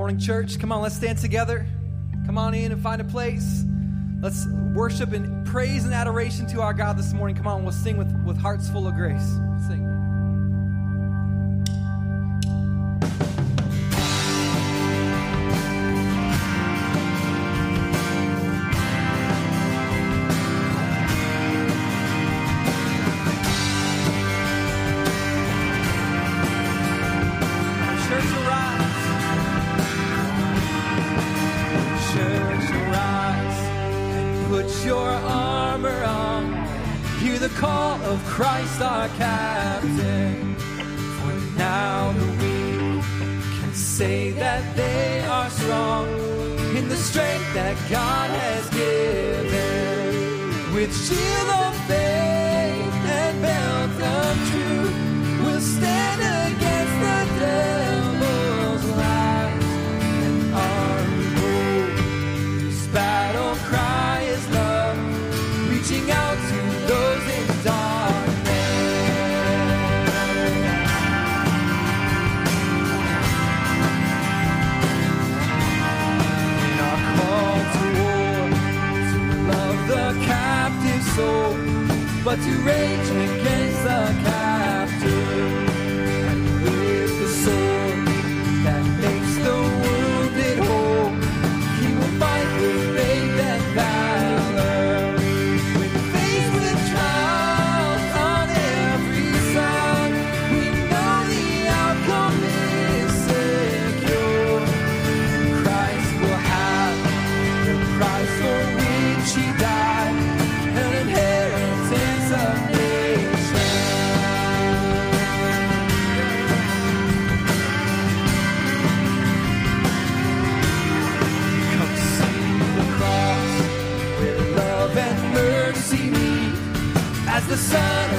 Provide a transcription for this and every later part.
morning, church. Come on, let's stand together. Come on in and find a place. Let's worship and praise and adoration to our God this morning. Come on, we'll sing with, with hearts full of grace. soul, but to rage against the captor. the sun.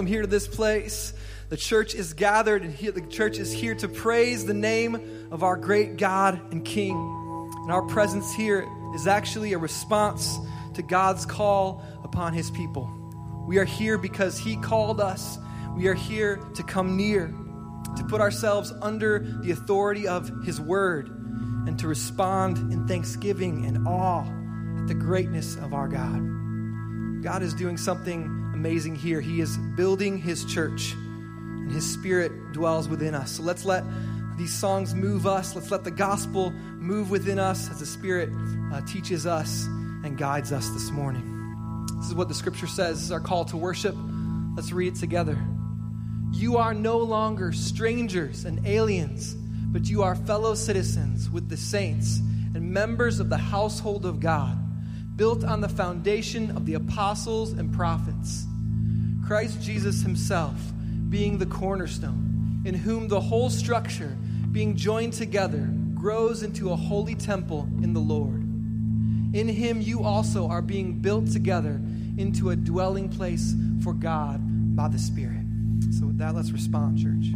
Welcome here to this place. The church is gathered, and here, the church is here to praise the name of our great God and King. And our presence here is actually a response to God's call upon his people. We are here because he called us. We are here to come near, to put ourselves under the authority of his word, and to respond in thanksgiving and awe at the greatness of our God. God is doing something amazing here. He is building his church, and his spirit dwells within us. So let's let these songs move us. Let's let the gospel move within us as the spirit uh, teaches us and guides us this morning. This is what the scripture says. Our call to worship. Let's read it together. You are no longer strangers and aliens, but you are fellow citizens with the saints and members of the household of God, built on the foundation of the apostles and prophets. Christ Jesus himself being the cornerstone, in whom the whole structure, being joined together, grows into a holy temple in the Lord. In him you also are being built together into a dwelling place for God by the Spirit. So, with that, let's respond, church.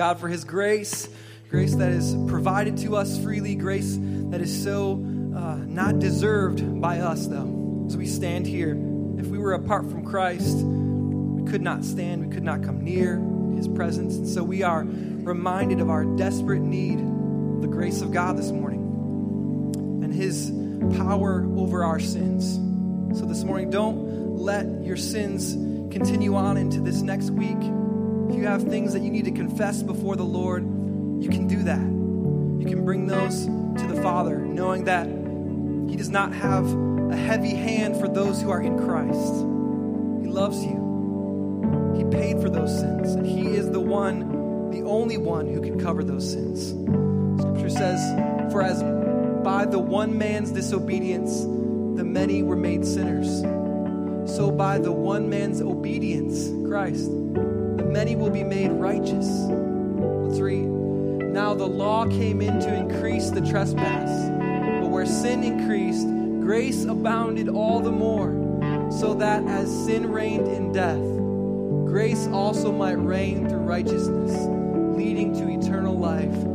God for His grace, grace that is provided to us freely, grace that is so uh, not deserved by us, though. As we stand here, if we were apart from Christ, we could not stand, we could not come near His presence. And so we are reminded of our desperate need the grace of God this morning and His power over our sins. So this morning, don't let your sins continue on into this next week. You have things that you need to confess before the Lord, you can do that. You can bring those to the Father, knowing that He does not have a heavy hand for those who are in Christ. He loves you. He paid for those sins, and He is the one, the only one who can cover those sins. Scripture says, For as by the one man's disobedience the many were made sinners, so by the one man's obedience, Christ, many will be made righteous. Let's read. Now the law came in to increase the trespass, but where sin increased, grace abounded all the more, so that as sin reigned in death, grace also might reign through righteousness, leading to eternal life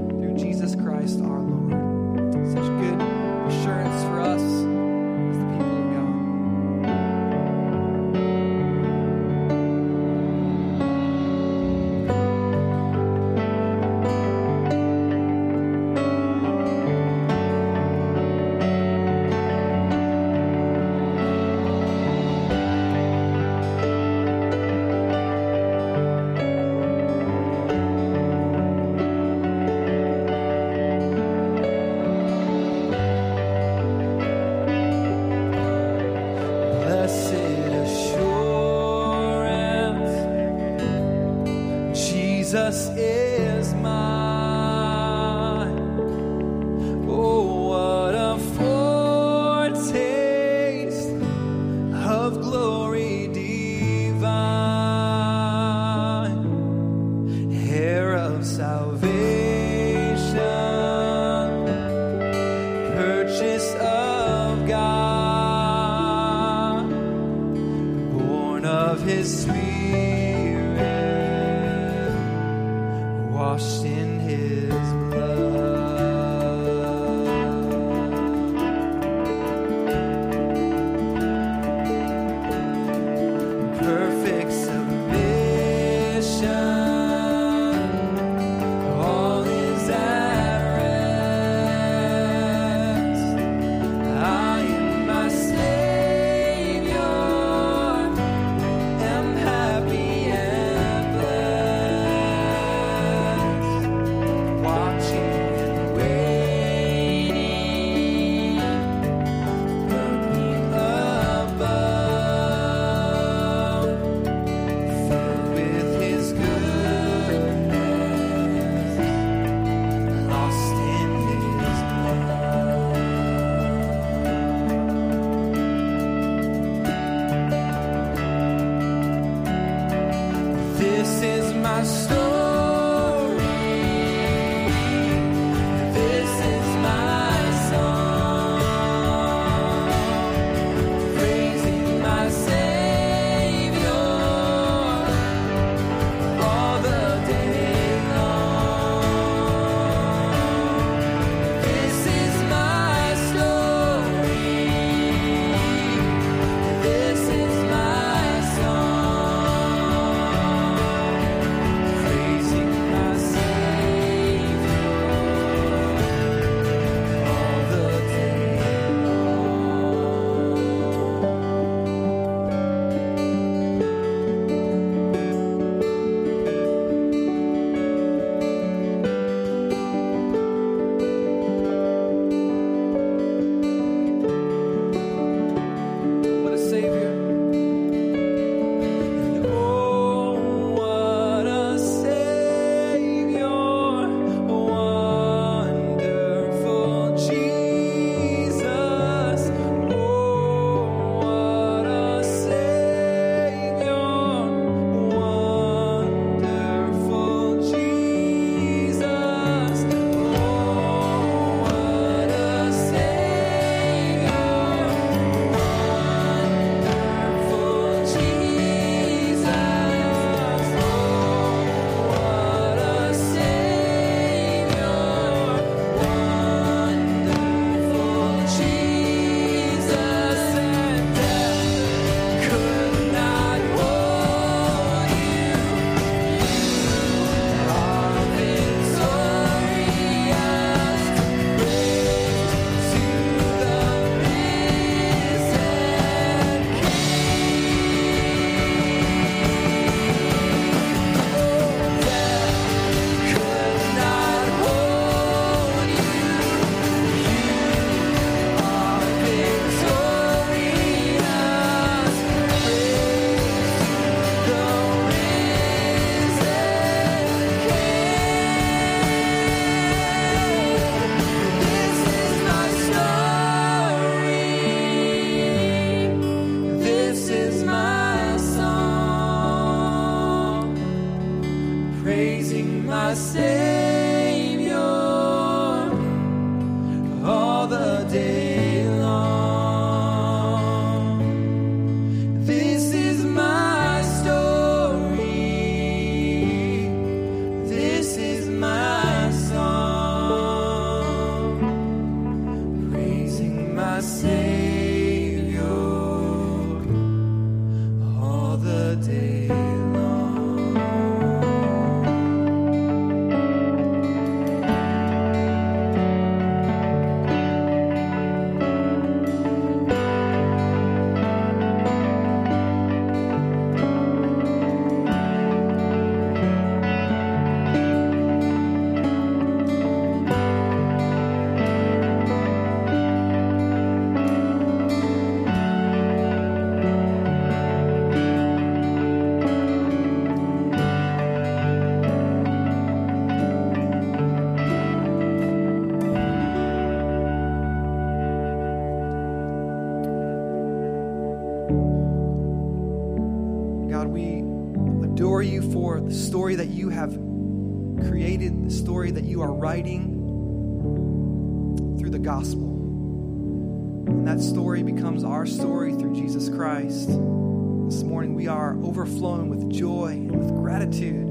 gospel. And that story becomes our story through Jesus Christ. This morning we are overflowing with joy and with gratitude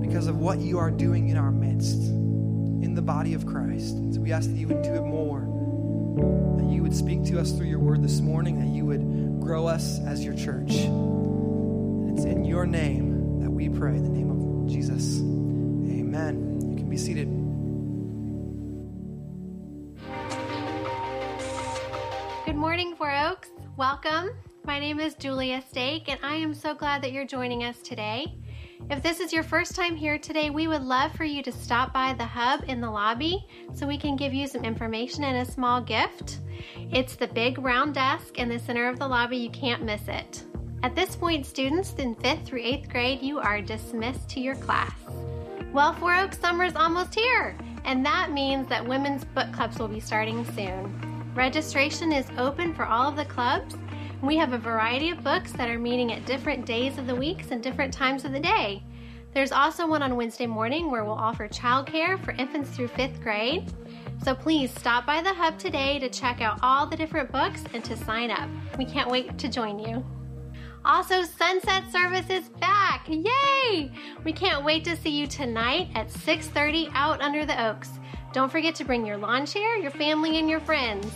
because of what you are doing in our midst, in the body of Christ. So we ask that you would do it more, that you would speak to us through your word this morning, that you would grow us as your church. And it's in your name that we pray, in the name of Jesus. Amen. You can be seated. Good morning, Four Oaks. Welcome. My name is Julia Stake, and I am so glad that you're joining us today. If this is your first time here today, we would love for you to stop by the hub in the lobby so we can give you some information and a small gift. It's the big round desk in the center of the lobby. You can't miss it. At this point, students in 5th through 8th grade, you are dismissed to your class. Well, Four Oaks summer's almost here, and that means that women's book clubs will be starting soon. Registration is open for all of the clubs. We have a variety of books that are meeting at different days of the weeks and different times of the day. There's also one on Wednesday morning where we'll offer childcare for infants through 5th grade. So please stop by the hub today to check out all the different books and to sign up. We can't wait to join you. Also, Sunset Service is back. Yay! We can't wait to see you tonight at 6:30 out under the oaks. Don't forget to bring your lawn chair, your family, and your friends.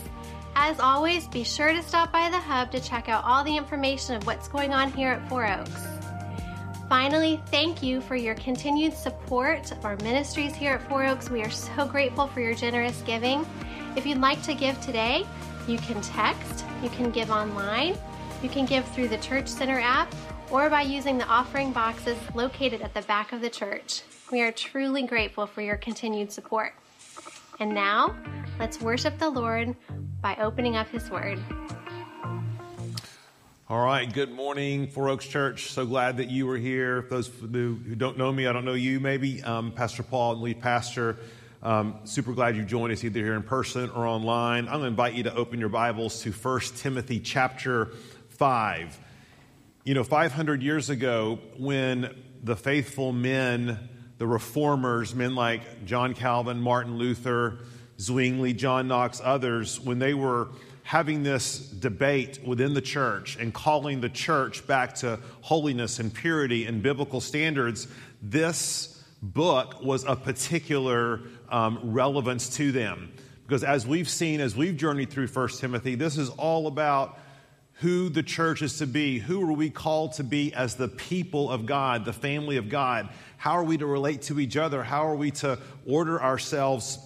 As always, be sure to stop by the hub to check out all the information of what's going on here at Four Oaks. Finally, thank you for your continued support of our ministries here at Four Oaks. We are so grateful for your generous giving. If you'd like to give today, you can text, you can give online, you can give through the Church Center app, or by using the offering boxes located at the back of the church. We are truly grateful for your continued support. And now, let's worship the Lord by opening up His Word. All right, good morning, Four Oaks Church. So glad that you were here. Those who don't know me, I don't know you maybe, um, Pastor Paul, and lead pastor. Um, super glad you joined us either here in person or online. I'm going to invite you to open your Bibles to 1 Timothy chapter 5. You know, 500 years ago, when the faithful men, the reformers, men like John Calvin, Martin Luther, Zwingli, John Knox, others, when they were having this debate within the church and calling the church back to holiness and purity and biblical standards, this book was of particular um, relevance to them. Because as we've seen, as we've journeyed through 1 Timothy, this is all about who the church is to be. Who are we called to be as the people of God, the family of God? How are we to relate to each other? How are we to order ourselves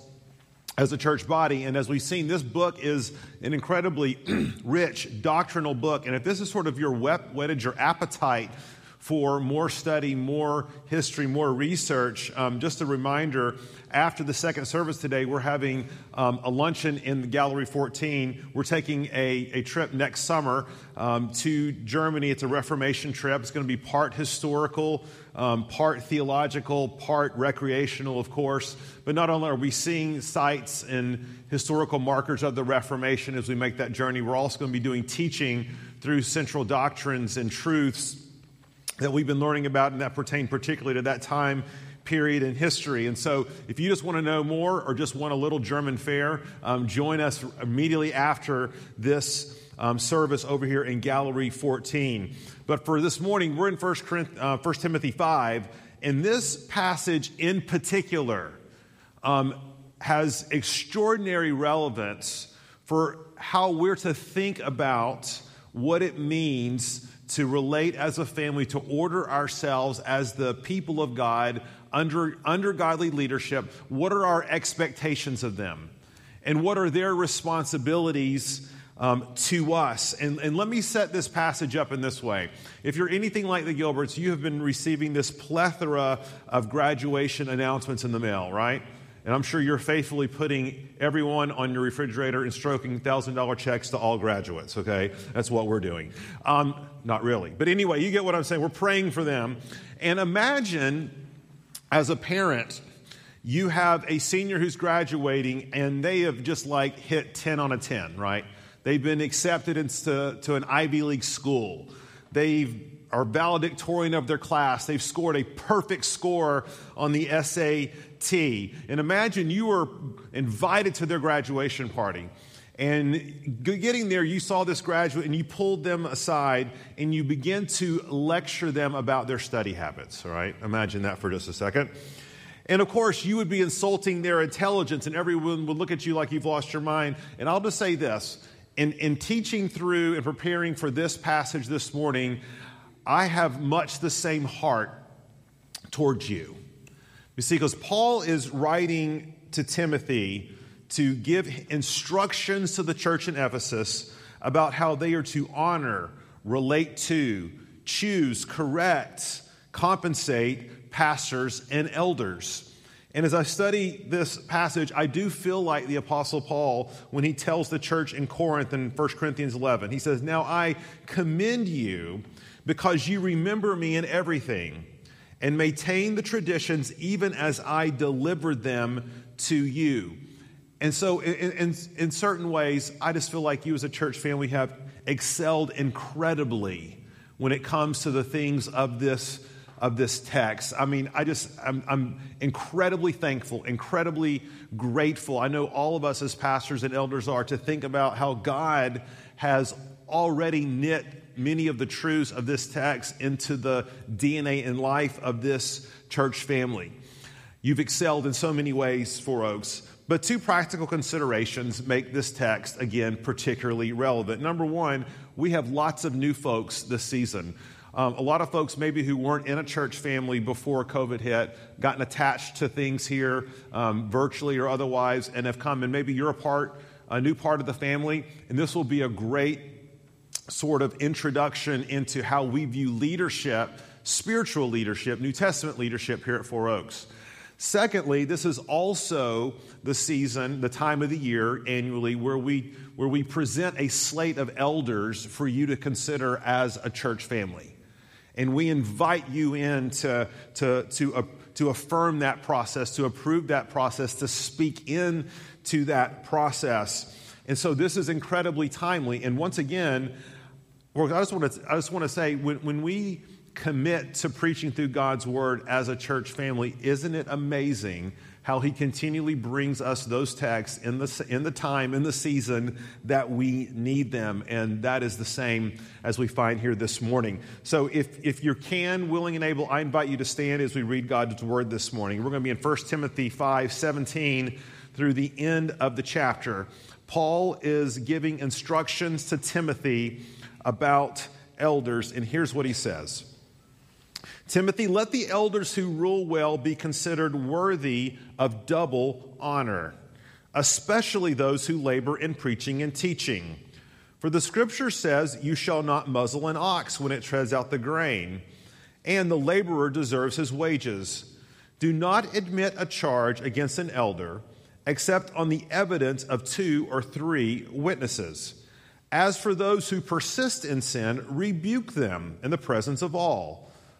as a church body? And as we've seen, this book is an incredibly rich doctrinal book. And if this is sort of your whet, whetted your appetite for more study, more history, more research, um, just a reminder after the second service today, we're having um, a luncheon in Gallery 14. We're taking a, a trip next summer um, to Germany. It's a Reformation trip. It's going to be part historical, um, part theological, part recreational, of course. But not only are we seeing sites and historical markers of the Reformation as we make that journey, we're also going to be doing teaching through central doctrines and truths that we've been learning about and that pertain particularly to that time period in history. And so, if you just want to know more or just want a little German fare, um, join us immediately after this um, service over here in Gallery 14. But for this morning, we're in 1, uh, 1 Timothy 5, and this passage in particular um, has extraordinary relevance for how we're to think about what it means to relate as a family, to order ourselves as the people of God under, under godly leadership. What are our expectations of them? And what are their responsibilities um, to us? And, and let me set this passage up in this way. If you're anything like the Gilberts, you have been receiving this plethora of graduation announcements in the mail, right? And I'm sure you're faithfully putting everyone on your refrigerator and stroking $1,000 checks to all graduates, okay? That's what we're doing. Um, not really. But anyway, you get what I'm saying. We're praying for them. And imagine as a parent, you have a senior who's graduating and they have just like hit 10 on a 10, right? They've been accepted into to an Ivy League school. They've are valedictorian of their class. They've scored a perfect score on the SAT. And imagine you were invited to their graduation party. And getting there, you saw this graduate and you pulled them aside and you begin to lecture them about their study habits. All right? Imagine that for just a second. And of course, you would be insulting their intelligence, and everyone would look at you like you've lost your mind. And I'll just say this in, in teaching through and preparing for this passage this morning, I have much the same heart towards you. You see, because Paul is writing to Timothy to give instructions to the church in Ephesus about how they are to honor, relate to, choose, correct, compensate pastors and elders. And as I study this passage, I do feel like the Apostle Paul when he tells the church in Corinth in 1 Corinthians 11. He says, Now I commend you because you remember me in everything and maintain the traditions even as I delivered them to you. And so, in, in, in, certain ways, I just feel like you as a church family have excelled incredibly when it comes to the things of this of this text. I mean, I just I'm, I'm incredibly thankful, incredibly grateful. I know all of us as pastors and elders are to think about how God has already knit many of the truths of this text into the DNA and life of this church family. You've excelled in so many ways, Four Oaks. But two practical considerations make this text, again, particularly relevant. Number one, we have lots of new folks this season. Um, a lot of folks, maybe who weren't in a church family before COVID hit, gotten attached to things here, um, virtually or otherwise, and have come. And maybe you're a part, a new part of the family, and this will be a great sort of introduction into how we view leadership, spiritual leadership, New Testament leadership here at Four Oaks. Secondly, this is also the season, the time of the year annually where we, where we present a slate of elders for you to consider as a church family. And we invite you in to, to, to, uh, to affirm that process, to approve that process, to speak in to that process. And so this is incredibly timely. And once again, I just want to, I just want to say when, when we commit to preaching through God's word as a church family, isn't it amazing how he continually brings us those texts in the, in the time, in the season that we need them? And that is the same as we find here this morning. So if, if you can, willing, and able, I invite you to stand as we read God's word this morning. We're going to be in 1 Timothy 5 17 through the end of the chapter. Paul is giving instructions to Timothy about elders, and here's what he says Timothy, let the elders who rule well be considered worthy of double honor, especially those who labor in preaching and teaching. For the scripture says, You shall not muzzle an ox when it treads out the grain, and the laborer deserves his wages. Do not admit a charge against an elder except on the evidence of two or three witnesses. As for those who persist in sin, rebuke them in the presence of all,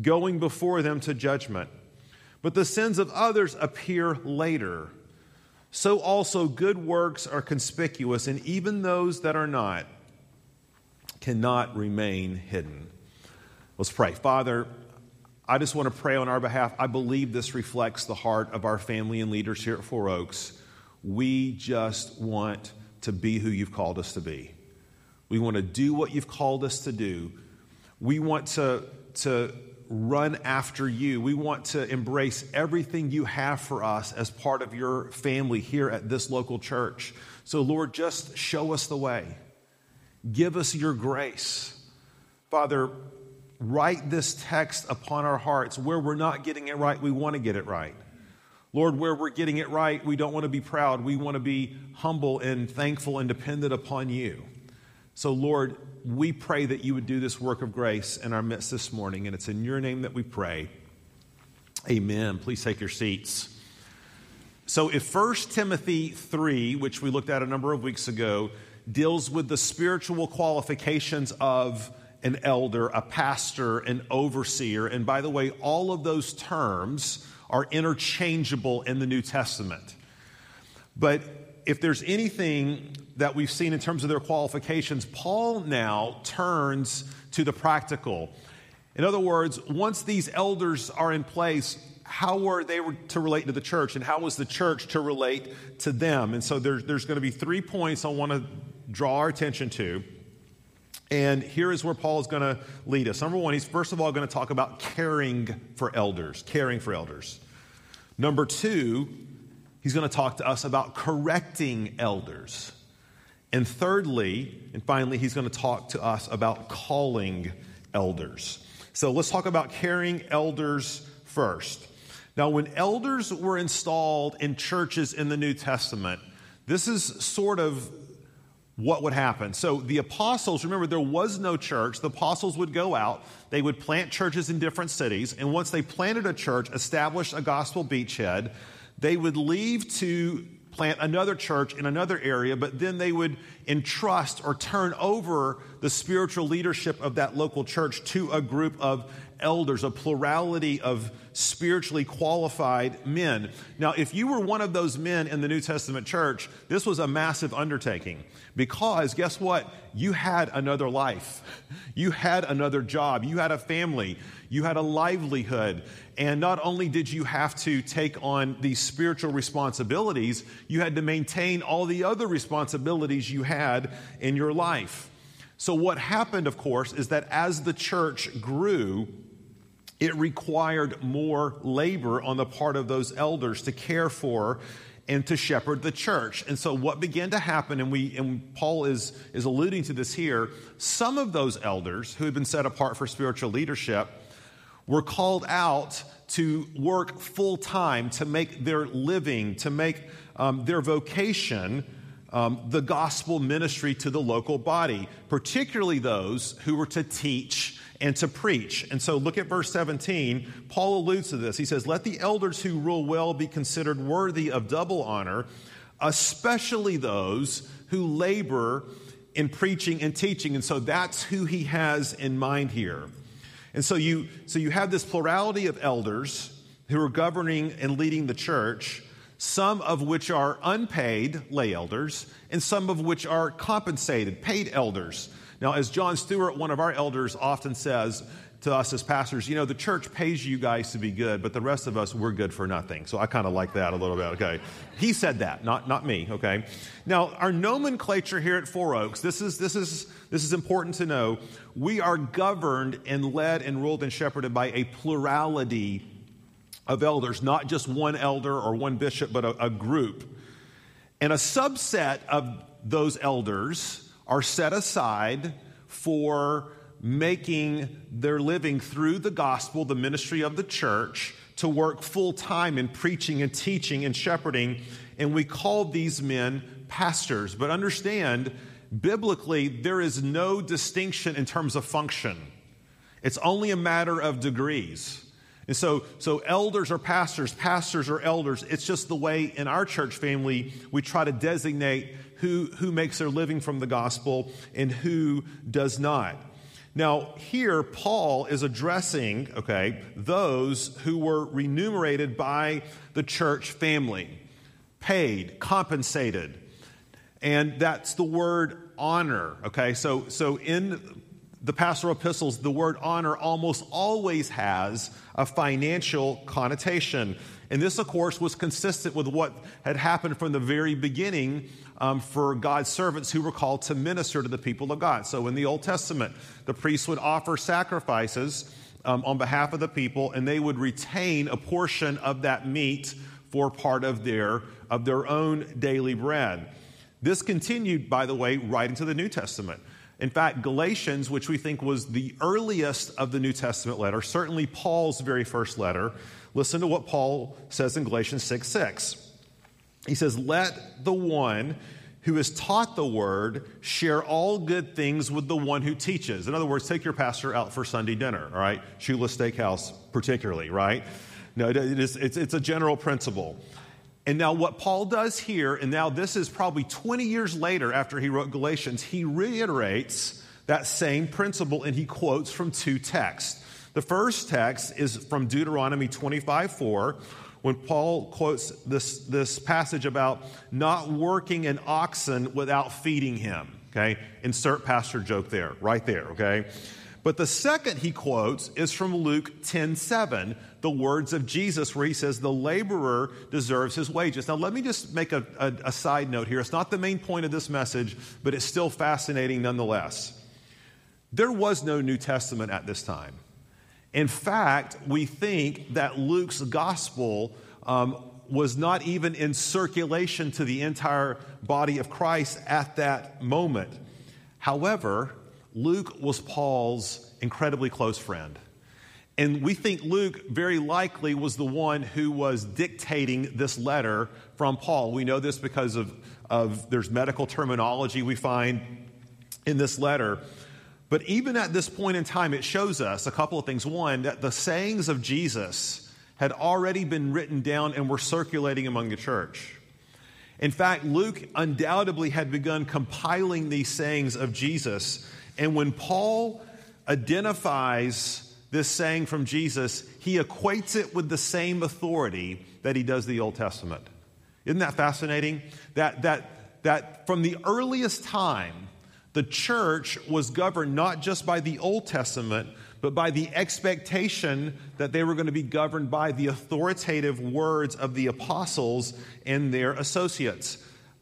going before them to judgment, but the sins of others appear later. So also good works are conspicuous, and even those that are not cannot remain hidden. Let's pray. Father, I just want to pray on our behalf. I believe this reflects the heart of our family and leaders here at Four Oaks. We just want to be who you've called us to be. We want to do what you've called us to do. We want to, to run after you. We want to embrace everything you have for us as part of your family here at this local church. So, Lord, just show us the way. Give us your grace. Father, write this text upon our hearts. Where we're not getting it right, we want to get it right. Lord, where we're getting it right, we don't want to be proud. We want to be humble and thankful and dependent upon you. So, Lord, we pray that you would do this work of grace in our midst this morning, and it's in your name that we pray. Amen. Please take your seats. So, if 1 Timothy 3, which we looked at a number of weeks ago, deals with the spiritual qualifications of an elder, a pastor, an overseer. And by the way, all of those terms are interchangeable in the New Testament. But if there's anything that we've seen in terms of their qualifications, Paul now turns to the practical. In other words, once these elders are in place, how were they to relate to the church and how was the church to relate to them? And so there's, there's going to be three points I want to draw our attention to. And here is where Paul is going to lead us. Number one, he's first of all going to talk about caring for elders, caring for elders. Number two, he's going to talk to us about correcting elders. And thirdly, and finally, he's going to talk to us about calling elders. So let's talk about caring elders first. Now, when elders were installed in churches in the New Testament, this is sort of what would happen. So the apostles, remember, there was no church. The apostles would go out, they would plant churches in different cities, and once they planted a church, established a gospel beachhead, they would leave to plant another church in another area, but then they would entrust or turn over the spiritual leadership of that local church to a group of elders, a plurality of spiritually qualified men. Now, if you were one of those men in the New Testament church, this was a massive undertaking because guess what? You had another life, you had another job, you had a family, you had a livelihood. And not only did you have to take on these spiritual responsibilities, you had to maintain all the other responsibilities you had in your life. So, what happened, of course, is that as the church grew, it required more labor on the part of those elders to care for and to shepherd the church. And so what began to happen, and we and Paul is, is alluding to this here, some of those elders who had been set apart for spiritual leadership were called out to work full time to make their living, to make um, their vocation um, the gospel ministry to the local body, particularly those who were to teach and to preach. And so look at verse 17. Paul alludes to this. He says, Let the elders who rule well be considered worthy of double honor, especially those who labor in preaching and teaching. And so that's who he has in mind here. And so you, so you have this plurality of elders who are governing and leading the church, some of which are unpaid lay elders, and some of which are compensated, paid elders. Now, as John Stewart, one of our elders, often says to us as pastors, you know, the church pays you guys to be good, but the rest of us, we're good for nothing. So I kind of like that a little bit, okay? He said that, not, not me, okay? Now, our nomenclature here at Four Oaks, this is, this, is, this is important to know. We are governed and led and ruled and shepherded by a plurality of elders, not just one elder or one bishop, but a, a group. And a subset of those elders are set aside for making their living through the gospel, the ministry of the church, to work full time in preaching and teaching and shepherding. And we call these men pastors. But understand, biblically, there is no distinction in terms of function. It's only a matter of degrees. And so, so elders are pastors, pastors are elders. It's just the way in our church family we try to designate who, who makes their living from the gospel and who does not. Now, here, Paul is addressing, okay, those who were remunerated by the church family, paid, compensated. And that's the word honor, okay? So, so in the pastoral epistles, the word honor almost always has a financial connotation. And this, of course, was consistent with what had happened from the very beginning um, for God's servants who were called to minister to the people of God. So in the Old Testament, the priests would offer sacrifices um, on behalf of the people, and they would retain a portion of that meat for part of their, of their own daily bread. This continued, by the way, right into the New Testament. In fact, Galatians, which we think was the earliest of the New Testament letter, certainly Paul's very first letter, listen to what Paul says in Galatians 6 6. He says, Let the one who is taught the word share all good things with the one who teaches. In other words, take your pastor out for Sunday dinner, all right? Shula Steakhouse, particularly, right? No, it is, it's, it's a general principle. And now, what Paul does here, and now this is probably 20 years later after he wrote Galatians, he reiterates that same principle and he quotes from two texts. The first text is from Deuteronomy 25 4, when Paul quotes this, this passage about not working an oxen without feeding him. Okay? Insert pastor joke there, right there, okay? But the second he quotes is from Luke 10 7, the words of Jesus, where he says, The laborer deserves his wages. Now, let me just make a, a, a side note here. It's not the main point of this message, but it's still fascinating nonetheless. There was no New Testament at this time. In fact, we think that Luke's gospel um, was not even in circulation to the entire body of Christ at that moment. However, Luke was Paul's incredibly close friend. And we think Luke very likely was the one who was dictating this letter from Paul. We know this because of, of there's medical terminology we find in this letter. But even at this point in time, it shows us a couple of things. One, that the sayings of Jesus had already been written down and were circulating among the church. In fact, Luke undoubtedly had begun compiling these sayings of Jesus and when Paul identifies this saying from Jesus, he equates it with the same authority that he does the Old Testament. Isn't that fascinating? That, that, that from the earliest time, the church was governed not just by the Old Testament, but by the expectation that they were going to be governed by the authoritative words of the apostles and their associates.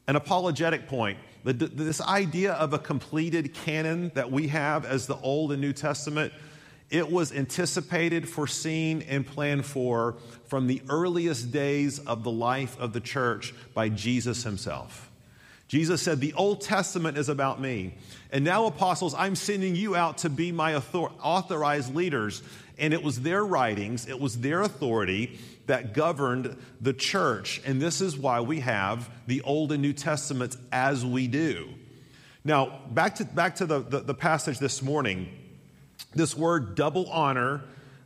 An apologetic point this idea of a completed canon that we have as the Old and New Testament, it was anticipated, foreseen, and planned for from the earliest days of the life of the church by Jesus himself. Jesus said, The Old Testament is about me. And now, apostles, I'm sending you out to be my author- authorized leaders. And it was their writings, it was their authority that governed the church. And this is why we have the Old and New Testaments as we do. Now, back to, back to the, the, the passage this morning. This word double honor,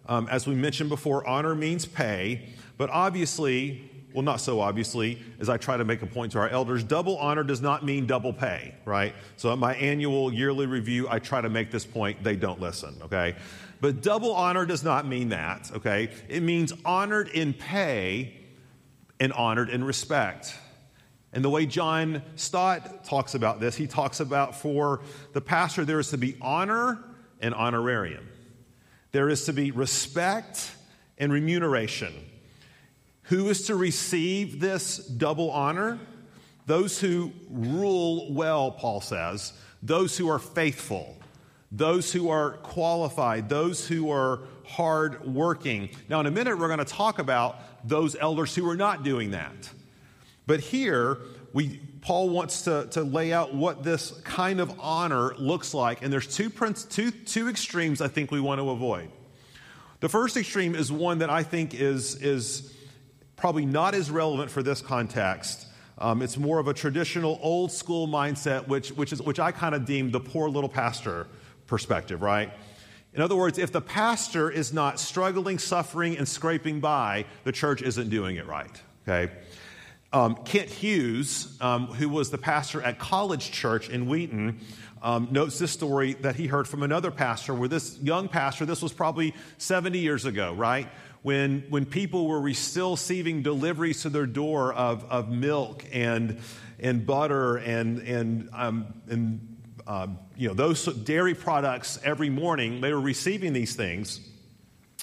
um, as we mentioned before, honor means pay, but obviously, well, not so obviously, as I try to make a point to our elders, double honor does not mean double pay, right? So at my annual yearly review, I try to make this point. They don't listen, okay? But double honor does not mean that, okay? It means honored in pay and honored in respect. And the way John Stott talks about this, he talks about for the pastor, there is to be honor and honorarium, there is to be respect and remuneration. Who is to receive this double honor? Those who rule well, Paul says, those who are faithful those who are qualified, those who are hard working. Now, in a minute, we're going to talk about those elders who are not doing that. But here, we, Paul wants to, to lay out what this kind of honor looks like. And there's two, two, two extremes I think we want to avoid. The first extreme is one that I think is, is probably not as relevant for this context. Um, it's more of a traditional old school mindset, which, which, is, which I kind of deem the poor little pastor perspective, right? In other words, if the pastor is not struggling, suffering, and scraping by, the church isn't doing it right. Okay? Um, Kent Hughes, um, who was the pastor at College Church in Wheaton, um, notes this story that he heard from another pastor where this young pastor, this was probably 70 years ago, right? When, when people were re- still receiving deliveries to their door of, of milk and, and butter and, and, um, and um, you know, those dairy products every morning, they were receiving these things.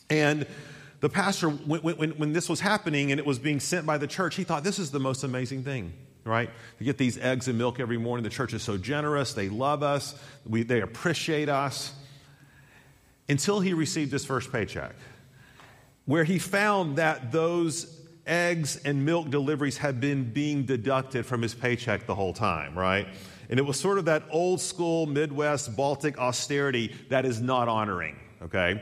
And the pastor, when, when, when this was happening and it was being sent by the church, he thought, this is the most amazing thing right? To get these eggs and milk every morning. The church is so generous. They love us. We, they appreciate us. Until he received his first paycheck, where he found that those eggs and milk deliveries had been being deducted from his paycheck the whole time, right? And it was sort of that old school Midwest Baltic austerity that is not honoring, okay?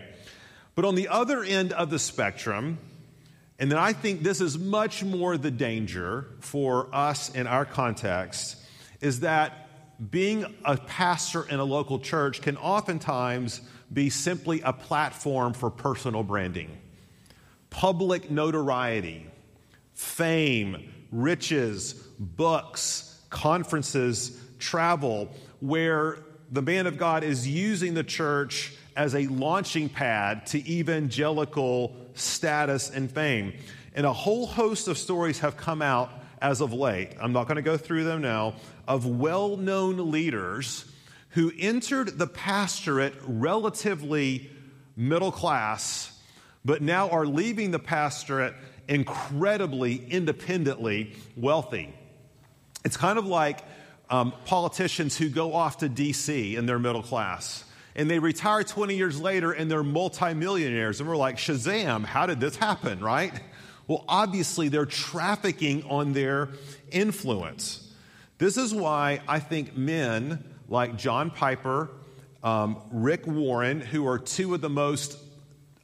But on the other end of the spectrum, and then I think this is much more the danger for us in our context is that being a pastor in a local church can oftentimes be simply a platform for personal branding, public notoriety, fame, riches, books, conferences, travel, where the man of God is using the church as a launching pad to evangelical status and fame. And a whole host of stories have come out as of late. I'm not going to go through them now of well known leaders who entered the pastorate relatively middle class, but now are leaving the pastorate incredibly independently wealthy. It's kind of like um, politicians who go off to DC in their middle class and they retire 20 years later and they're multimillionaires. And we're like, Shazam, how did this happen, right? Well, obviously, they're trafficking on their influence. This is why I think men like John Piper, um, Rick Warren, who are two of the most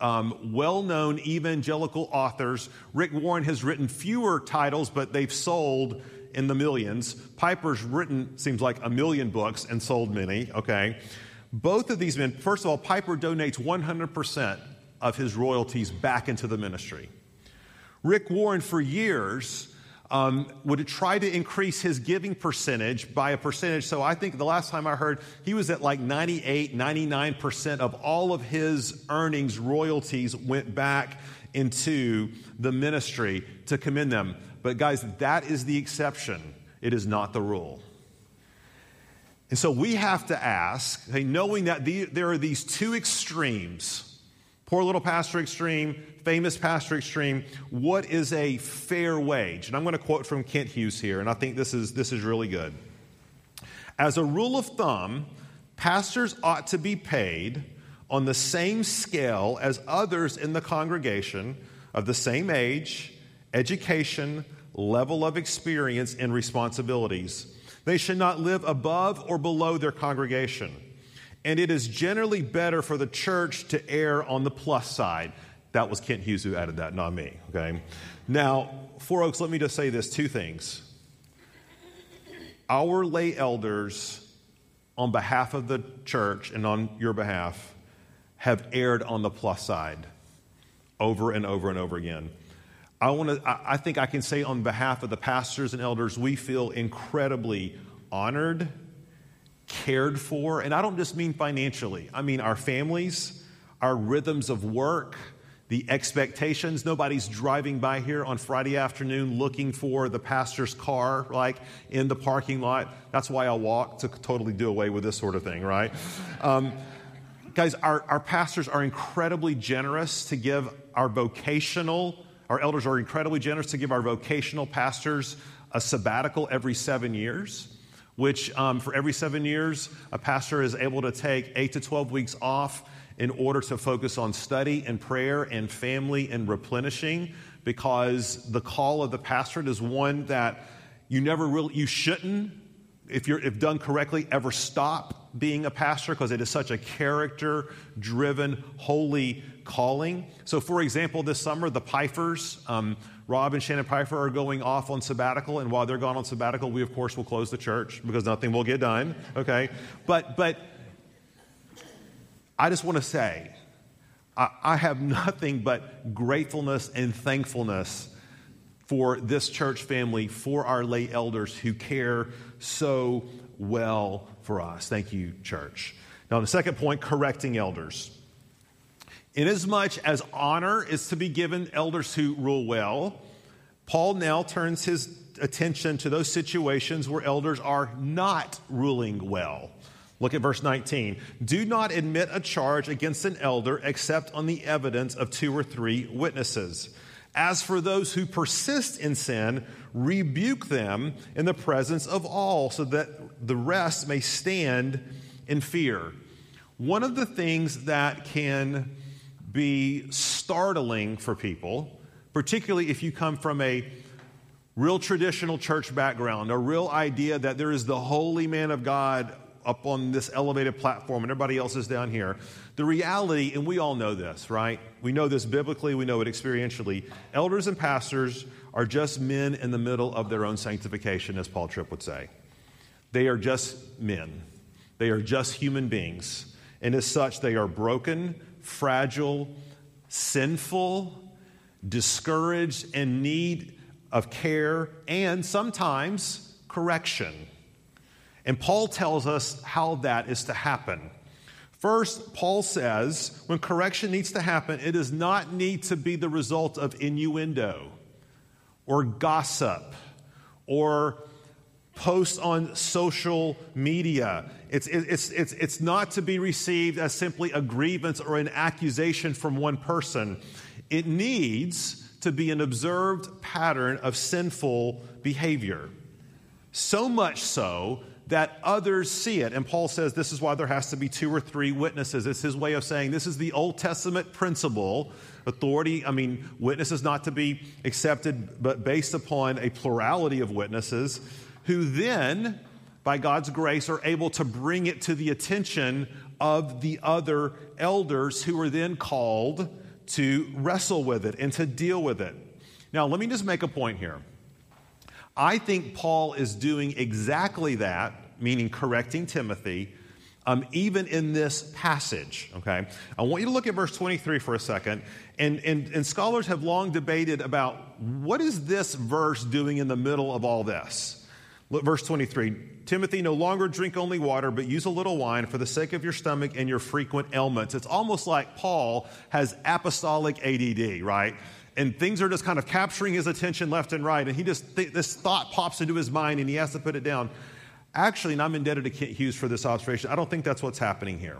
um, well known evangelical authors. Rick Warren has written fewer titles, but they've sold in the millions. Piper's written, seems like, a million books and sold many, okay? Both of these men, first of all, Piper donates 100% of his royalties back into the ministry. Rick Warren, for years, um, would try to increase his giving percentage by a percentage. So I think the last time I heard, he was at like 98, 99% of all of his earnings, royalties went back into the ministry to commend them. But guys, that is the exception, it is not the rule. And so we have to ask, hey, knowing that the, there are these two extremes poor little pastor extreme, famous pastor extreme, what is a fair wage? And I'm going to quote from Kent Hughes here, and I think this is, this is really good. As a rule of thumb, pastors ought to be paid on the same scale as others in the congregation of the same age, education, level of experience, and responsibilities. They should not live above or below their congregation. And it is generally better for the church to err on the plus side. That was Kent Hughes who added that, not me. Okay. Now, Four Oaks, let me just say this two things. Our lay elders, on behalf of the church and on your behalf, have erred on the plus side over and over and over again. I want to I think I can say on behalf of the pastors and elders we feel incredibly honored, cared for, and I don't just mean financially. I mean our families, our rhythms of work, the expectations. Nobody's driving by here on Friday afternoon looking for the pastor's car, like in the parking lot. That's why I walk to totally do away with this sort of thing, right? Um, guys, our, our pastors are incredibly generous to give our vocational our elders are incredibly generous to give our vocational pastors a sabbatical every seven years, which um, for every seven years, a pastor is able to take eight to 12 weeks off in order to focus on study and prayer and family and replenishing because the call of the pastorate is one that you never really, you shouldn't, if you're if done correctly, ever stop being a pastor because it is such a character driven, holy calling. So, for example, this summer, the Pfeiffers, um, Rob and Shannon Pfeiffer are going off on sabbatical, and while they're gone on sabbatical, we of course will close the church because nothing will get done. Okay, but but I just want to say, I, I have nothing but gratefulness and thankfulness for this church family, for our lay elders who care so well for us. Thank you, church. Now, the second point correcting elders. Inasmuch as honor is to be given elders who rule well, Paul now turns his attention to those situations where elders are not ruling well. Look at verse 19. Do not admit a charge against an elder except on the evidence of two or three witnesses. As for those who persist in sin, rebuke them in the presence of all, so that the rest may stand in fear. One of the things that can be startling for people, particularly if you come from a real traditional church background, a real idea that there is the holy man of God up on this elevated platform and everybody else is down here. The reality, and we all know this, right? We know this biblically, we know it experientially. Elders and pastors are just men in the middle of their own sanctification, as Paul Tripp would say. They are just men, they are just human beings. And as such, they are broken, fragile, sinful, discouraged, and need of care and sometimes correction. And Paul tells us how that is to happen. First, Paul says when correction needs to happen, it does not need to be the result of innuendo or gossip or posts on social media. It's, it's, it's, it's not to be received as simply a grievance or an accusation from one person. It needs to be an observed pattern of sinful behavior. So much so that others see it. And Paul says this is why there has to be two or three witnesses. It's his way of saying this is the Old Testament principle. Authority, I mean, witnesses not to be accepted, but based upon a plurality of witnesses who then, by God's grace, are able to bring it to the attention of the other elders who are then called to wrestle with it and to deal with it. Now, let me just make a point here. I think Paul is doing exactly that, meaning correcting Timothy, um, even in this passage. Okay, I want you to look at verse 23 for a second. And, and, and scholars have long debated about what is this verse doing in the middle of all this. Verse 23 Timothy, no longer drink only water, but use a little wine for the sake of your stomach and your frequent ailments. It's almost like Paul has apostolic ADD, right? and things are just kind of capturing his attention left and right. And he just, th- this thought pops into his mind and he has to put it down. Actually, and I'm indebted to Kent Hughes for this observation, I don't think that's what's happening here.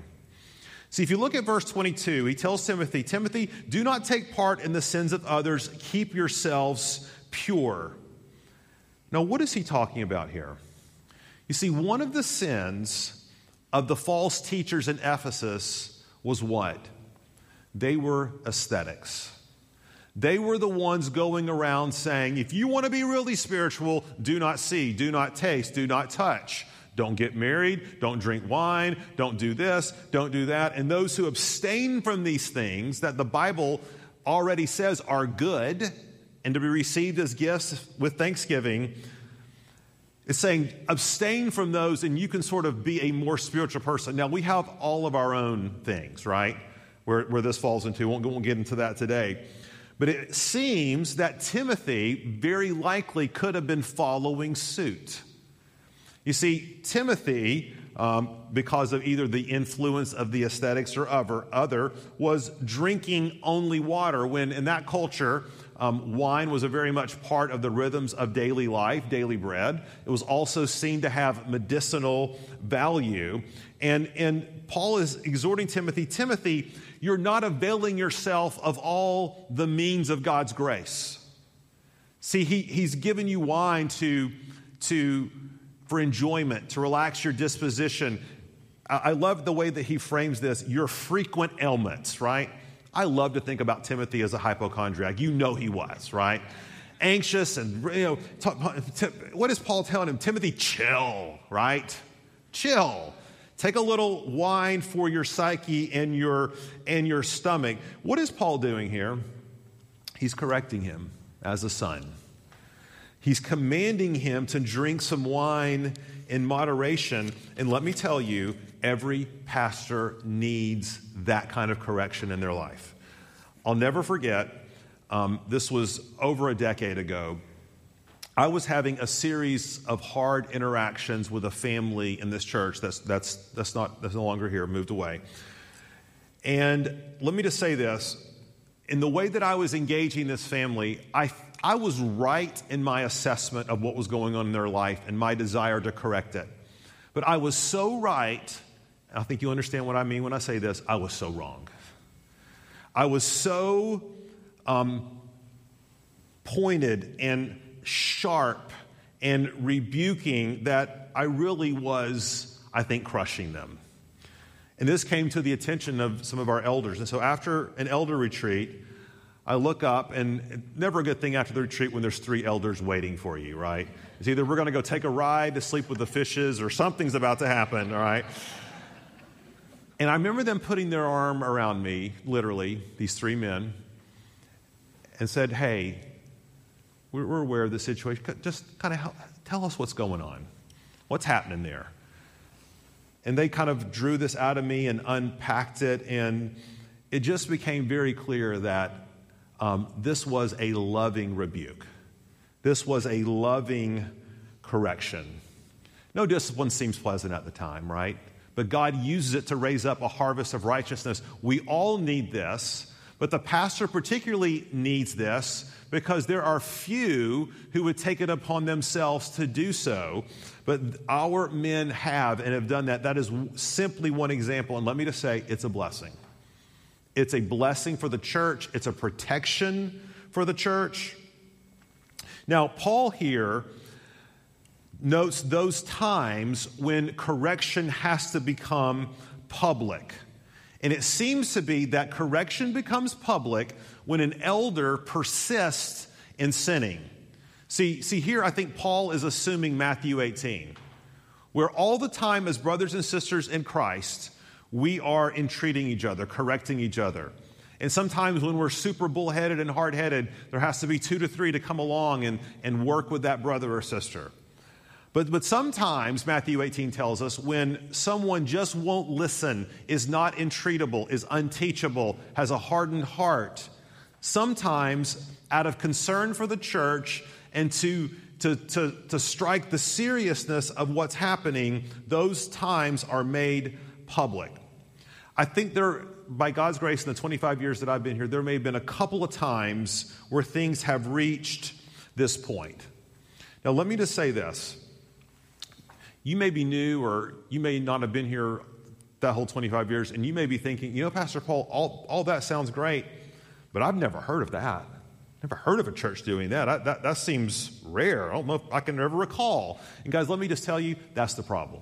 See, if you look at verse 22, he tells Timothy, Timothy, do not take part in the sins of others, keep yourselves pure. Now, what is he talking about here? You see, one of the sins of the false teachers in Ephesus was what? They were ascetics. They were the ones going around saying, if you want to be really spiritual, do not see, do not taste, do not touch. Don't get married, don't drink wine, don't do this, don't do that. And those who abstain from these things that the Bible already says are good and to be received as gifts with thanksgiving, it's saying abstain from those and you can sort of be a more spiritual person. Now, we have all of our own things, right? Where, where this falls into. Won't, won't get into that today. But it seems that Timothy very likely could have been following suit. You see, Timothy, um, because of either the influence of the ascetics or other, other was drinking only water when in that culture, um, wine was a very much part of the rhythms of daily life, daily bread. It was also seen to have medicinal value. And, and Paul is exhorting Timothy Timothy, you're not availing yourself of all the means of God's grace. See, he, he's given you wine to, to, for enjoyment, to relax your disposition. I, I love the way that he frames this your frequent ailments, right? I love to think about Timothy as a hypochondriac. You know he was, right? Anxious and, you know, what is Paul telling him? Timothy, chill, right? Chill. Take a little wine for your psyche and your, and your stomach. What is Paul doing here? He's correcting him as a son. He's commanding him to drink some wine in moderation. And let me tell you, every pastor needs that kind of correction in their life. I'll never forget, um, this was over a decade ago. I was having a series of hard interactions with a family in this church that's, that's, that's, not, that's no longer here, moved away. And let me just say this in the way that I was engaging this family, I, I was right in my assessment of what was going on in their life and my desire to correct it. But I was so right, I think you understand what I mean when I say this, I was so wrong. I was so um, pointed and sharp and rebuking that I really was, I think, crushing them. And this came to the attention of some of our elders. And so after an elder retreat, I look up, and never a good thing after the retreat when there's three elders waiting for you, right? It's either we're going to go take a ride to sleep with the fishes or something's about to happen, all right? And I remember them putting their arm around me, literally, these three men, and said, Hey, we're aware of the situation. Just kind of tell us what's going on. What's happening there? And they kind of drew this out of me and unpacked it, and it just became very clear that um, this was a loving rebuke. This was a loving correction. No discipline seems pleasant at the time, right? But God uses it to raise up a harvest of righteousness. We all need this, but the pastor particularly needs this because there are few who would take it upon themselves to do so. But our men have and have done that. That is simply one example. And let me just say, it's a blessing. It's a blessing for the church, it's a protection for the church. Now, Paul here notes those times when correction has to become public. And it seems to be that correction becomes public when an elder persists in sinning. See, see, here I think Paul is assuming Matthew 18, where all the time, as brothers and sisters in Christ, we are entreating each other, correcting each other. And sometimes when we're super bullheaded and hard headed, there has to be two to three to come along and, and work with that brother or sister. But, but sometimes, Matthew 18 tells us, when someone just won't listen, is not entreatable, is unteachable, has a hardened heart, sometimes out of concern for the church and to, to, to, to strike the seriousness of what's happening, those times are made public. I think there, by God's grace, in the 25 years that I've been here, there may have been a couple of times where things have reached this point. Now, let me just say this you may be new or you may not have been here that whole 25 years, and you may be thinking, you know, Pastor Paul, all, all that sounds great, but I've never heard of that. Never heard of a church doing that. I, that. That seems rare. I don't know if I can ever recall. And guys, let me just tell you, that's the problem.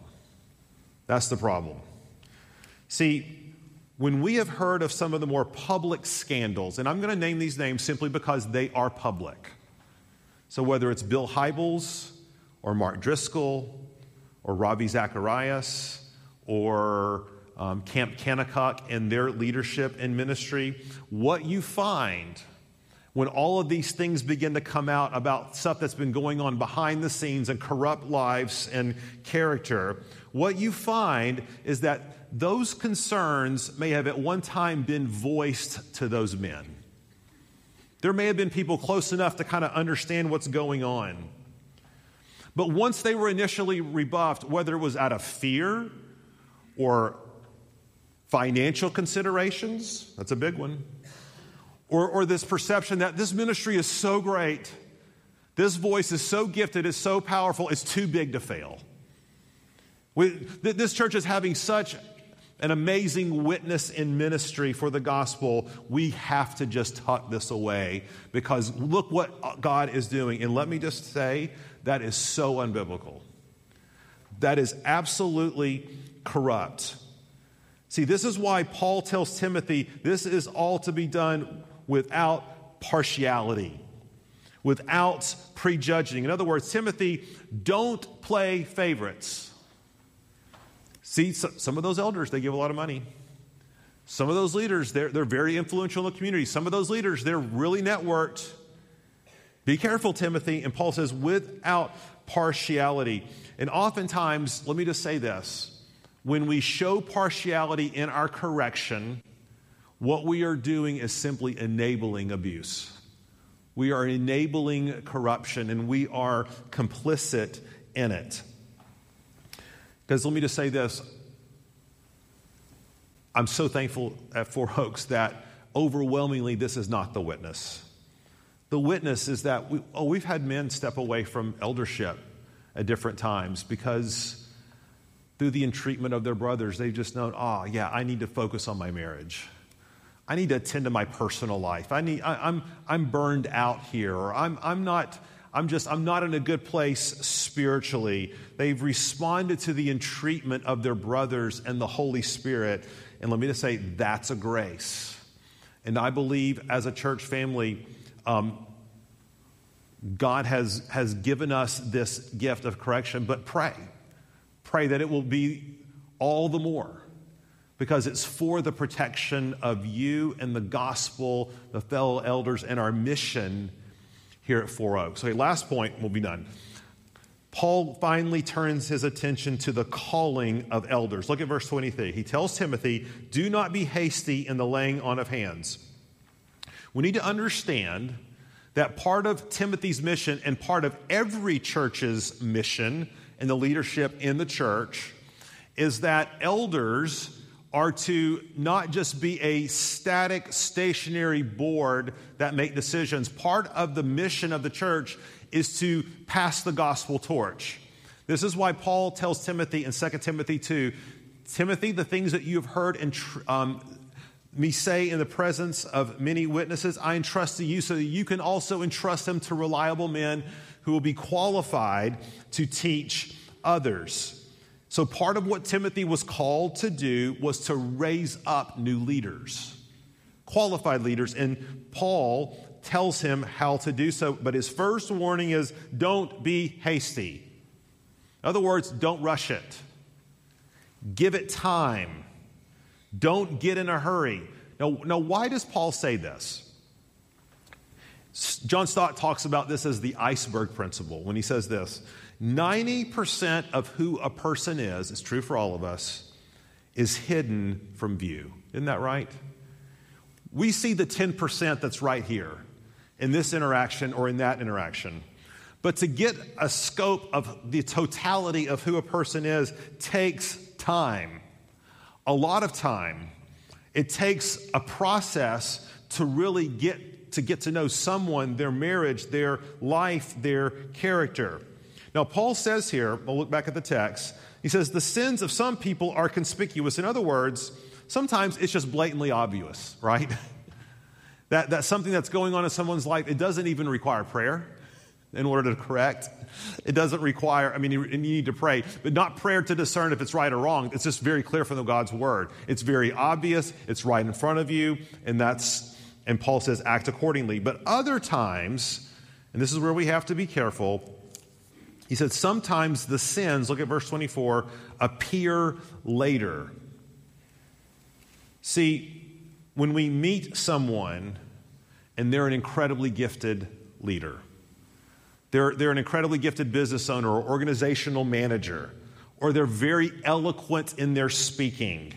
That's the problem. See, when we have heard of some of the more public scandals, and I'm going to name these names simply because they are public. So whether it's Bill Hybels or Mark Driscoll or Ravi Zacharias or um, Camp Kanakuk and their leadership and ministry, what you find when all of these things begin to come out about stuff that's been going on behind the scenes and corrupt lives and character, what you find is that those concerns may have at one time been voiced to those men. There may have been people close enough to kind of understand what's going on. But once they were initially rebuffed, whether it was out of fear or financial considerations, that's a big one, or, or this perception that this ministry is so great, this voice is so gifted, it's so powerful, it's too big to fail. We, this church is having such an amazing witness in ministry for the gospel. We have to just tuck this away because look what uh, God is doing. And let me just say, that is so unbiblical. That is absolutely corrupt. See, this is why Paul tells Timothy this is all to be done without partiality, without prejudging. In other words, Timothy, don't play favorites. See, some of those elders, they give a lot of money. Some of those leaders, they're, they're very influential in the community. Some of those leaders, they're really networked. Be careful, Timothy. And Paul says, without partiality. And oftentimes, let me just say this when we show partiality in our correction, what we are doing is simply enabling abuse. We are enabling corruption and we are complicit in it. Because let me just say this I'm so thankful at Four Oaks that overwhelmingly this is not the witness. The witness is that we, oh, we've had men step away from eldership at different times because through the entreatment of their brothers, they've just known, oh, yeah, I need to focus on my marriage. I need to attend to my personal life. I need, I, I'm, I'm burned out here, or I'm, I'm not. I'm just, I'm not in a good place spiritually. They've responded to the entreatment of their brothers and the Holy Spirit. And let me just say, that's a grace. And I believe as a church family, um, God has, has given us this gift of correction, but pray. Pray that it will be all the more because it's for the protection of you and the gospel, the fellow elders, and our mission here at Four Oaks. Okay, last point, we'll be done. Paul finally turns his attention to the calling of elders. Look at verse 23. He tells Timothy, Do not be hasty in the laying on of hands. We need to understand that part of Timothy's mission and part of every church's mission and the leadership in the church is that elders are to not just be a static, stationary board that make decisions. Part of the mission of the church is to pass the gospel torch. This is why Paul tells Timothy in 2 Timothy 2 Timothy, the things that you have heard and um, me say in the presence of many witnesses, I entrust to you so that you can also entrust them to reliable men who will be qualified to teach others. So, part of what Timothy was called to do was to raise up new leaders, qualified leaders. And Paul tells him how to do so. But his first warning is don't be hasty. In other words, don't rush it, give it time. Don't get in a hurry. Now, now why does Paul say this? John Stott talks about this as the iceberg principle when he says this 90% of who a person is, it's true for all of us, is hidden from view. Isn't that right? We see the 10% that's right here in this interaction or in that interaction. But to get a scope of the totality of who a person is takes time a lot of time. It takes a process to really get to get to know someone, their marriage, their life, their character. Now, Paul says here, we'll look back at the text, he says, the sins of some people are conspicuous. In other words, sometimes it's just blatantly obvious, right? that, that something that's going on in someone's life, it doesn't even require prayer in order to correct. It doesn't require, I mean, you, need to pray, but not prayer to discern if it's right or wrong. It's just very clear from God's word. It's very obvious, it's right in front of you, and that's, and Paul says, act accordingly. But other times, and this is where we have to be careful, he said, sometimes the sins, look at verse 24, appear later. See, when we meet someone and they're an incredibly gifted leader, they're, they're an incredibly gifted business owner or organizational manager, or they're very eloquent in their speaking.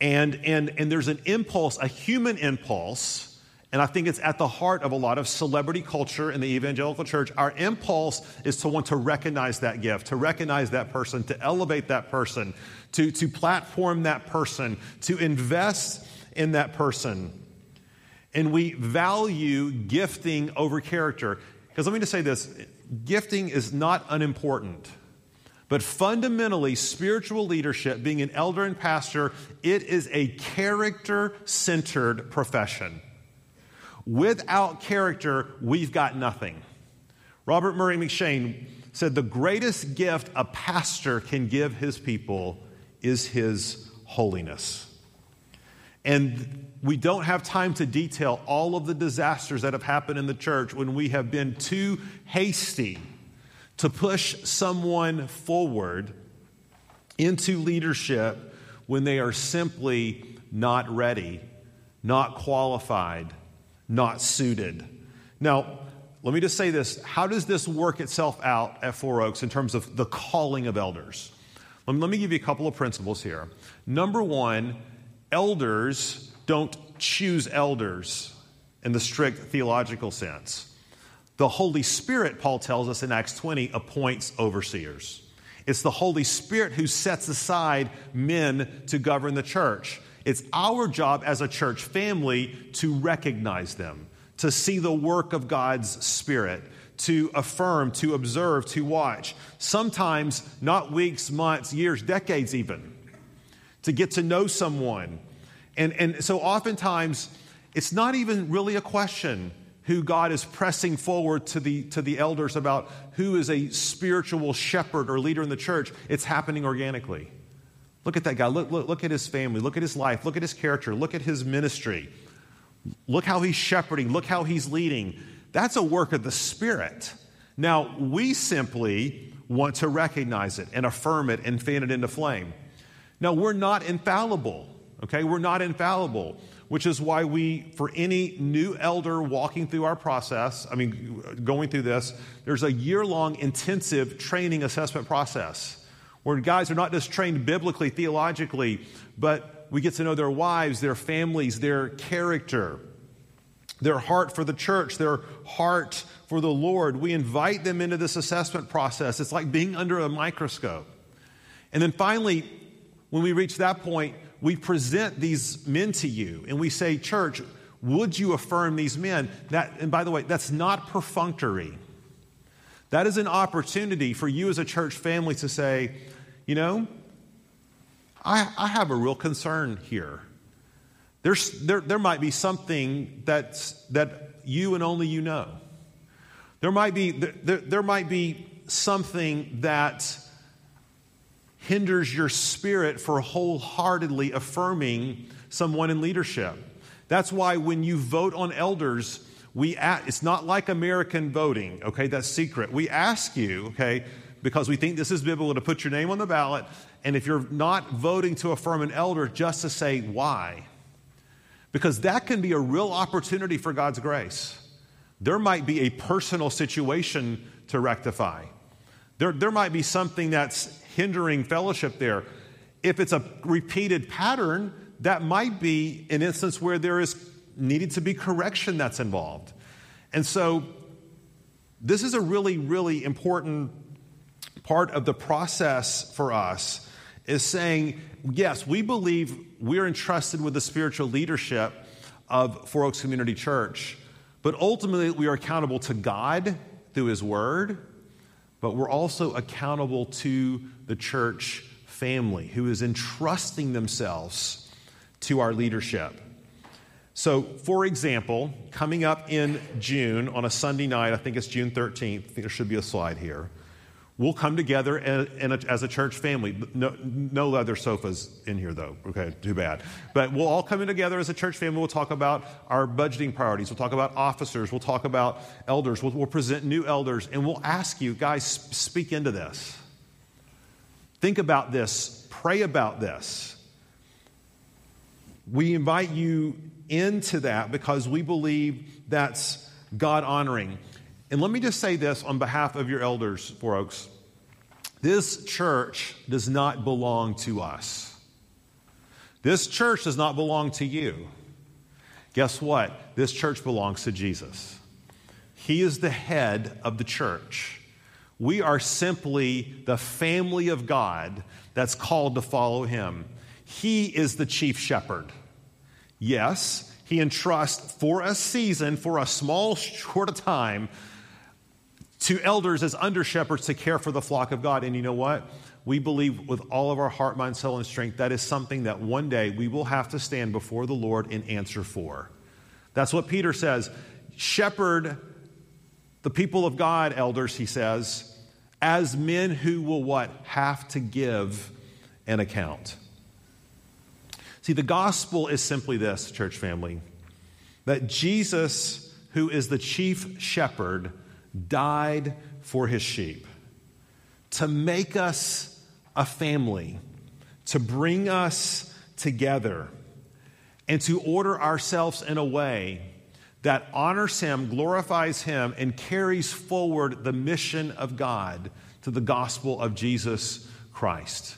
And, and, and there's an impulse, a human impulse, and I think it's at the heart of a lot of celebrity culture in the evangelical church. Our impulse is to want to recognize that gift, to recognize that person, to elevate that person, to, to platform that person, to invest in that person. And we value gifting over character. Because let me just say this gifting is not unimportant. But fundamentally, spiritual leadership, being an elder and pastor, it is a character centered profession. Without character, we've got nothing. Robert Murray M'Cheyne said the greatest gift a pastor can give his people is his holiness. And we don't have time to detail all of the disasters that have happened in the church when we have been too hasty to push someone forward into leadership when they are simply not ready, not qualified, not suited. Now, let me just say this. How does this work itself out at Four Oaks in terms of the calling of elders? Let me, give you a couple of principles here. Number one, elders don't choose elders in the strict theological sense. The Holy Spirit, Paul tells us in Acts 20, appoints overseers. It's the Holy Spirit who sets aside men to govern the church. It's our job as a church family to recognize them, to see the work of God's Spirit, to affirm, to observe, to watch. Sometimes not weeks, months, years, decades even, to get to know someone. And, and so oftentimes, it's not even really a question who God is pressing forward to the, to the elders about who is a spiritual shepherd or leader in the church. It's happening organically. Look at that guy. Look, look, look at his family. Look at his life. Look at his character. Look at his ministry. Look how he's shepherding. Look how he's leading. That's a work of the Spirit. Now, we simply want to recognize it and affirm it and fan it into flame. Now, we're not infallible, okay? We're not infallible which is why we, for any new elder walking through our process, I mean, going through this, there's a year long intensive training assessment process where guys are not just trained biblically, theologically, but we get to know their wives, their families, their character, their heart for the church, their heart for the Lord. We invite them into this assessment process. It's like being under a microscope. And then finally, when we reach that point, we present these men to you and we say, Church, would you affirm these men? That, and by the way, that's not perfunctory. That is an opportunity for you as a church family to say, you know, I, I have a real concern here. There's, there, there might be something that's, that you and only you know. There might be, there, there might be something that hinders your spirit for wholeheartedly affirming someone in leadership. That's why when you vote on elders, we ask, it's not like American voting, okay? That's secret. We ask you, okay, because we think this is biblical to put your name on the ballot, and if you're not voting to affirm an elder, just to say why. Because that can be a real opportunity for God's grace. There might be a personal situation to rectify. There, there might be something that's hindering fellowship there. If it's a repeated pattern, that might be an instance where there is needed to be correction that's involved. And so this is a really, really important part of the process for us is saying, yes, we believe we're entrusted with the spiritual leadership of Four Oaks Community Church, but ultimately we are accountable to God through His Word, but we're also accountable to the church family who is entrusting themselves to our leadership. So, for example, coming up in June on a Sunday night, I think it's June 13th, I think there should be a slide here. We'll come together as a church family. No, no leather sofas in here, though. Okay, too bad. But we'll all come in together as a church family. We'll talk about our budgeting priorities. We'll talk about officers. We'll talk about elders. We'll, we'll present new elders. And we'll ask you, guys, speak into this. Think about this. Pray about this. We invite you into that because we believe that's God honoring. And let me just say this on behalf of your elders, Four Oaks. This church does not belong to us. This church does not belong to you. Guess what? This church belongs to Jesus. He is the head of the church. We are simply the family of God that's called to follow him. He is the chief shepherd. Yes, he entrusts for a season, for a small, short time, to elders as under shepherds to care for the flock of God. And you know what? We believe with all of our heart, mind, soul, and strength that is something that one day we will have to stand before the Lord and answer for. That's what Peter says. Shepherd the people of God, elders, he says, as men who will what? Have to give an account. See, the gospel is simply this, church family, that Jesus, who is the chief shepherd, died for his sheep to make us a family, to bring us together, and to order ourselves in a way that honors Him, glorifies Him, and carries forward the mission of God to the gospel of Jesus Christ.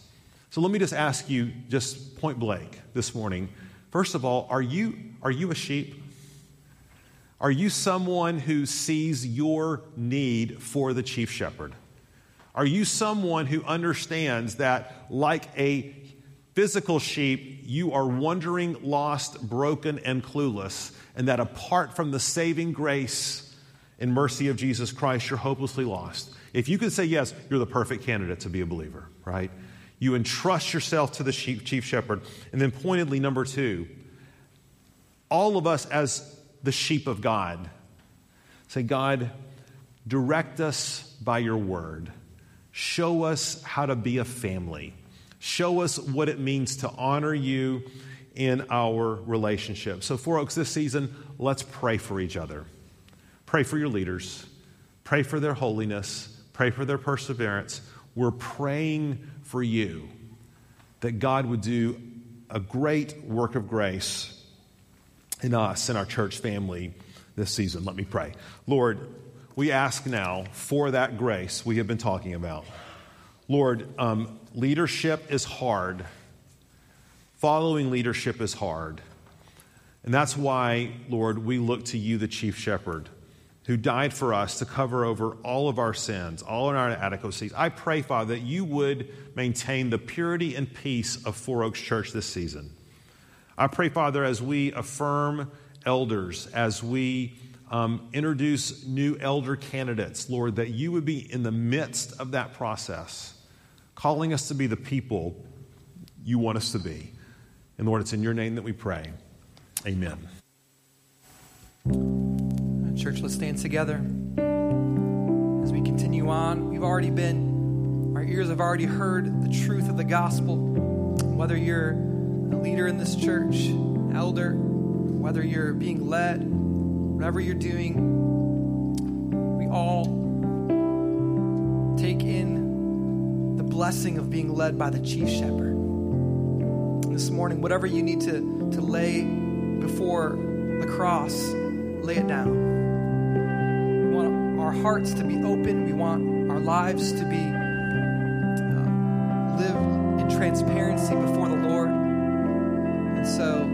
So let me just ask you, just point blank this morning. First of all, are you, are you a sheep? Are you someone who sees your need for the chief shepherd? Are you someone who understands that, like a physical sheep, you are wandering, lost, broken, and clueless, and that apart from the saving grace and mercy of Jesus Christ, you're hopelessly lost? If you can say yes, you're the perfect candidate to be a believer, right? You entrust yourself to the chief shepherd. And then, pointedly, number two, all of us as the sheep of God say, God, direct us by your word. Show us how to be a family. Show us what it means to honor you in our relationship. So, Four Oaks, this season, let's pray for each other. Pray for your leaders. Pray for their holiness. Pray for their perseverance. We're praying for you that God would do a great work of grace in us, in our church family this season. Let me pray. Lord, we ask now for that grace we have been talking about. Lord, um, leadership is hard. Following leadership is hard. And that's why, Lord, we look to you, the chief shepherd, who died for us to cover over all of our sins, all of our inadequacies. I pray, Father, that you would maintain the purity and peace of Four Oaks Church this season. I pray, Father, as we affirm elders, as we um, introduce new elder candidates, Lord, that you would be in the midst of that process, calling us to be the people you want us to be. And Lord, it's in your name that we pray. Amen. Church, let's stand together as we continue on. We've already been, our ears have already heard the truth of the gospel. Whether you're a leader in this church, elder, whether you're being led, whatever you're doing, we all take in the blessing of being led by the chief shepherd. And this morning, whatever you need to, to lay before the cross, lay it down. We want our hearts to be open. We want our lives to be uh, live in transparency before the Lord. And so,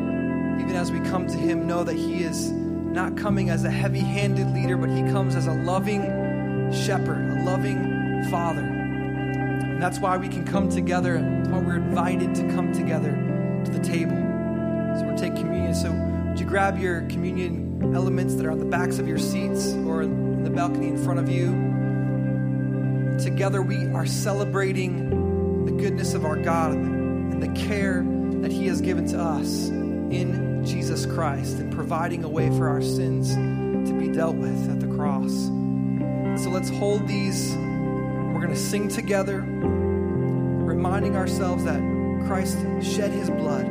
even as we come to Him, know that He is not coming as a heavy handed leader, but He comes as a loving shepherd, a loving father. And that's why we can come together, and why we're invited to come together to the table. So, we're taking communion. So, would you grab your communion elements that are on the backs of your seats or in the balcony in front of you? Together, we are celebrating the goodness of our God and the care that He has given to us in Jesus Christ and providing a way for our sins to be dealt with at the cross. So let's hold these. We're going to sing together, reminding ourselves that Christ shed His blood,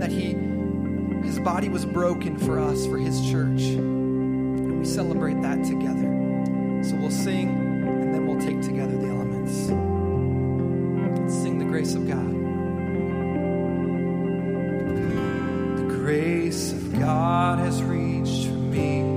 that He His body was broken for us, for His church. And we celebrate that together. So we'll sing and then we'll take together the elements. Let's sing the grace of God. Grace of God has reached for me.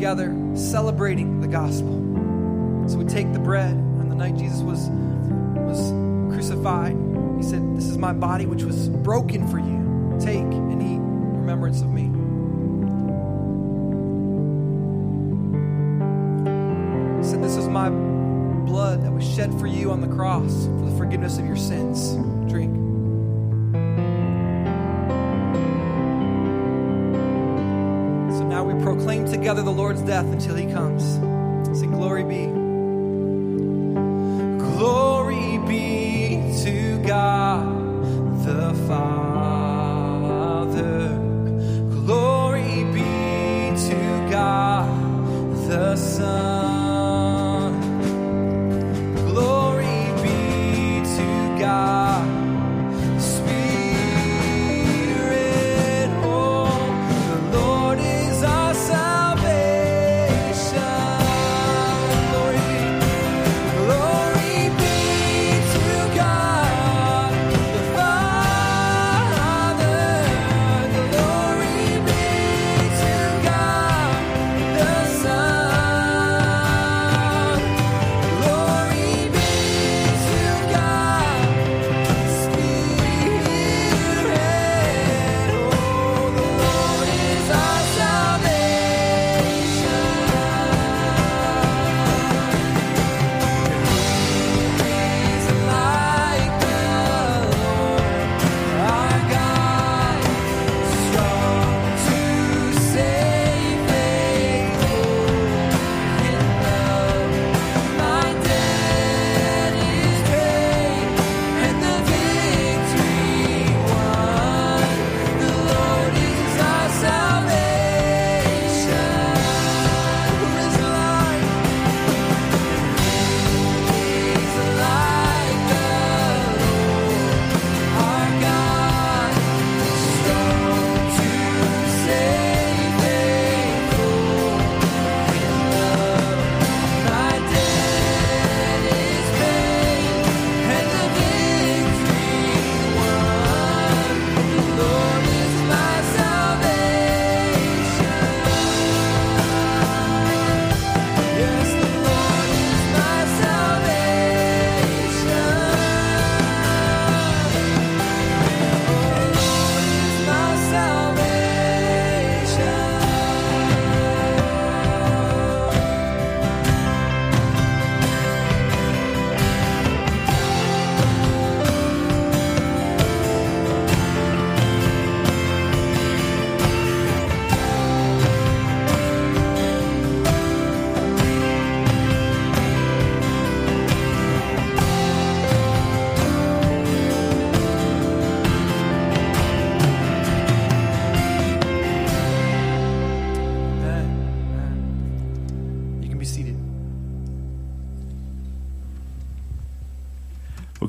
Together, celebrating the gospel. So we take the bread. On the night Jesus was, was crucified, He said, This is my body which was death until he comes.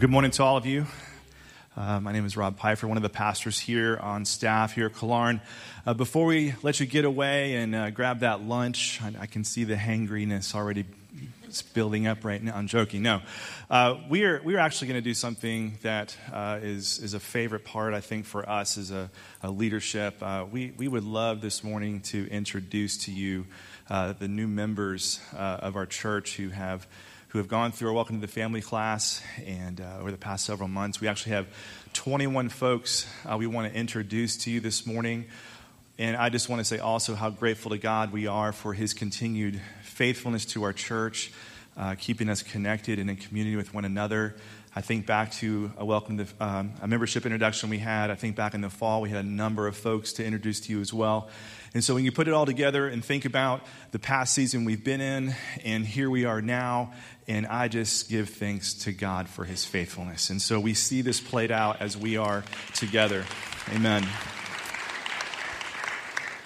Good morning to all of you. Uh, my name is Rob Pfeiffer, one of the pastors here on staff here at Kalarn. Uh, before we let you get away and uh, grab that lunch, I, I can see the hangriness already building up right now. I'm joking. No, uh, we are we are actually going to do something that uh, is is a favorite part, I think, for us as a, a leadership. Uh, we we would love this morning to introduce to you the new members of our church who have who have gone through our Welcome to the Family class. And uh, over the past several months, we actually have 21 folks uh, we want to introduce to you this morning. And I just want to say also how grateful to God we are for his continued faithfulness to our church, uh, keeping us connected and in community with one another. I think back to a welcome to um, a membership introduction we had. I think back in the fall, we had a number of folks to introduce to you as well. And so when you put it all together and think about the past season we've been in, and here we are now, and I just give thanks to God for his faithfulness. And so we see this played out as we are together. Amen.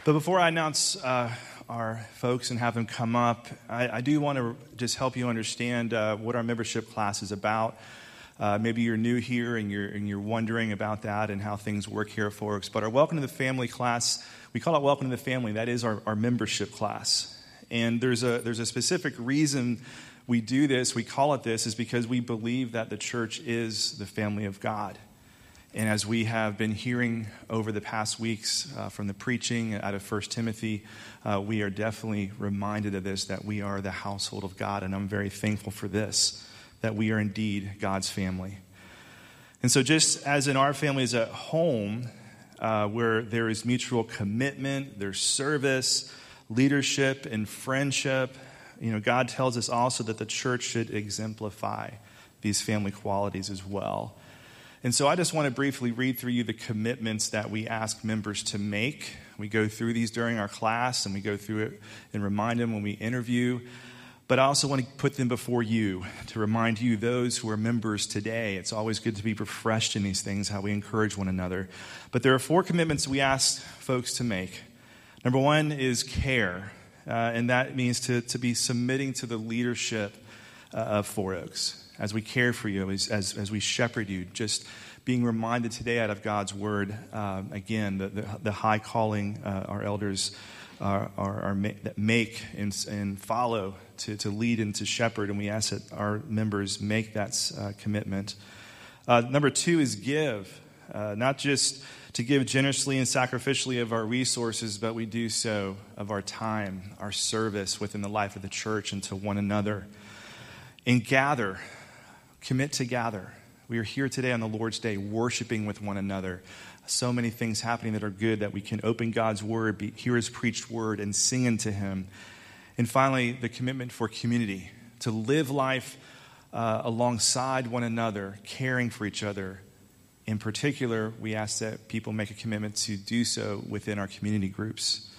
But before I announce uh, our folks and have them come up, I, I do want to just help you understand uh, what our membership class is about. Uh, maybe you're new here and you're, and you're wondering about that and how things work here at Four Oaks. But our Welcome to the Family class, we call it Welcome to the Family. That is our, our membership class. And there's a, there's a specific reason we do this, we call it this, is because we believe that the church is the family of God. And as we have been hearing over the past weeks uh, from the preaching out of 1 Timothy, uh, we are definitely reminded of this that we are the household of God. And I'm very thankful for this, that we are indeed God's family. And so, just as in our families at home, uh, where there is mutual commitment, there's service, leadership, and friendship, you know, God tells us also that the church should exemplify these family qualities as well. And so I just want to briefly read through you the commitments that we ask members to make. We go through these during our class and we go through it and remind them when we interview. But I also want to put them before you to remind you, those who are members today. It's always good to be refreshed in these things, how we encourage one another. But there are four commitments we ask folks to make. Number one is care, uh, and that means to, to be submitting to the leadership uh, of Four Oaks as we care for you, as, as, as we shepherd you, just being reminded today out of God's word, uh, again, the, the, the, high calling uh, our elders are, are, are ma- that make and, and follow to, to lead and to shepherd, and we ask that our members make that uh, commitment. Uh, number two is give, uh, not just to give generously and sacrificially of our resources, but we do so of our time, our service within the life of the church and to one another. And gather, commit to gather. We are here today on the Lord's Day worshiping with one another. So many things happening that are good that we can open God's word, be, hear his preached word, and sing into him. And finally, the commitment for community to live life uh, alongside one another, caring for each other. In particular, we ask that people make a commitment to do so within our community groups.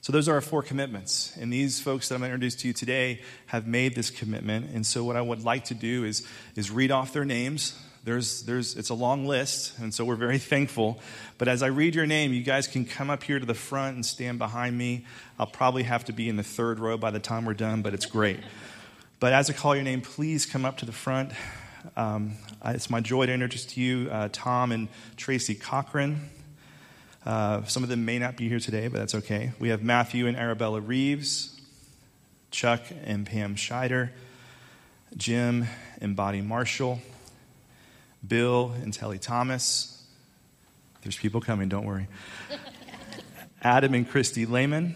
So, those are our four commitments. And these folks that I'm going to introduce to you today have made this commitment. And so, what I would like to do is, is read off their names. There's, there's, it's a long list, and so we're very thankful. But as I read your name, you guys can come up here to the front and stand behind me. I'll probably have to be in the third row by the time we're done, but it's great. But as I call your name, please come up to the front. Um, it's my joy to introduce to you uh, Tom and Tracy Cochran. Uh, some of them may not be here today, but that's okay. We have Matthew and Arabella Reeves, Chuck and Pam Scheider, Jim and Bonnie Marshall, Bill and Telly Thomas. There's people coming, don't worry. Adam and Christy Lehman,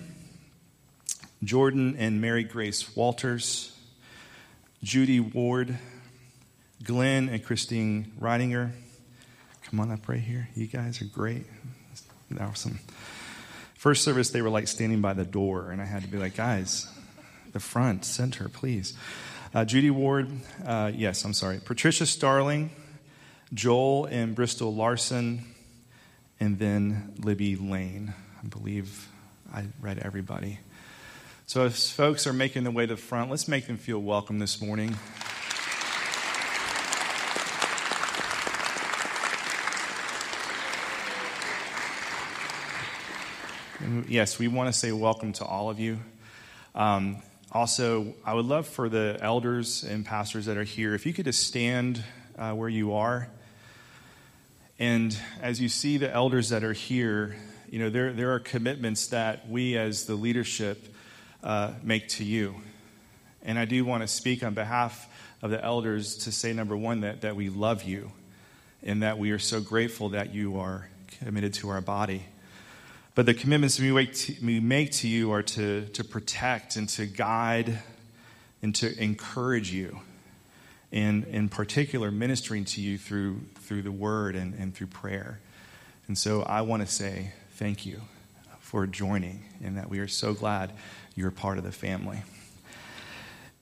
Jordan and Mary Grace Walters, Judy Ward, Glenn and Christine Reidinger. Come on up right here. You guys are great. Awesome. First service, they were like standing by the door, and I had to be like, guys, the front, center, please. Uh, Judy Ward, uh, yes, I'm sorry. Patricia Starling, Joel and Bristol Larson, and then Libby Lane. I believe I read everybody. So, if folks are making their way to the front, let's make them feel welcome this morning. Yes, we want to say welcome to all of you. Um, also, I would love for the elders and pastors that are here, if you could just stand uh, where you are. And as you see the elders that are here, you know, there, there are commitments that we as the leadership uh, make to you. And I do want to speak on behalf of the elders to say, number one, that, that we love you and that we are so grateful that you are committed to our body. But the commitments we make to, we make to you are to, to protect and to guide and to encourage you and in particular ministering to you through, through the word and, and through prayer. And so I want to say thank you for joining and that we are so glad you're part of the family.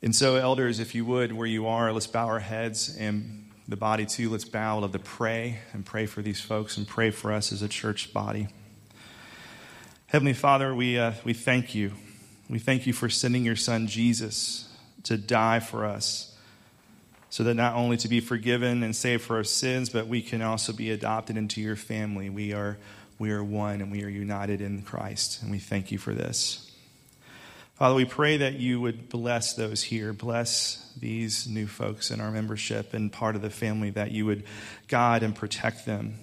And so, elders, if you would, where you are, let's bow our heads and the body too. Let's bow. Love to pray and pray for these folks and pray for us as a church body. Heavenly Father, we, uh, we thank you. We thank you for sending your son Jesus to die for us so that not only to be forgiven and saved for our sins, but we can also be adopted into your family. We are, we are one and we are united in Christ, and we thank you for this. Father, we pray that you would bless those here, bless these new folks in our membership and part of the family, that you would guide and protect them.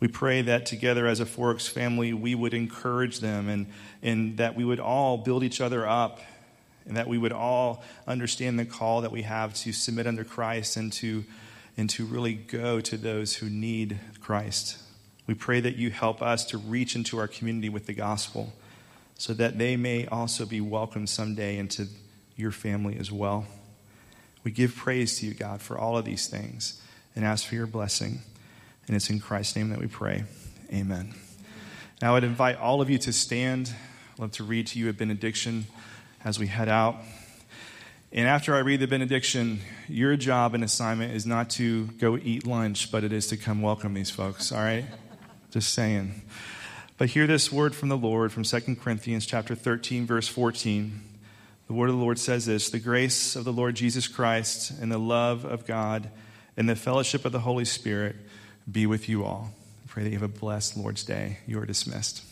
We pray that together as a Four Oaks family, we would encourage them and, and that we would all build each other up and that we would all understand the call that we have to submit under Christ and to, and to really go to those who need Christ. We pray that you help us to reach into our community with the gospel so that they may also be welcomed someday into your family as well. We give praise to you, God, for all of these things and ask for your blessing. And it's in Christ's name that we pray. Amen. Now, I would invite all of you to stand. I'd love to read to you a benediction as we head out. And after I read the benediction, your job and assignment is not to go eat lunch, but it is to come welcome these folks, all right? Just saying. But hear this word from the Lord from 2 Corinthians chapter 13 verse 14. The word of the Lord says this, "The grace of the Lord Jesus Christ and the love of God and the fellowship of the Holy Spirit be with you all." I pray that you have a blessed Lord's day. You are dismissed.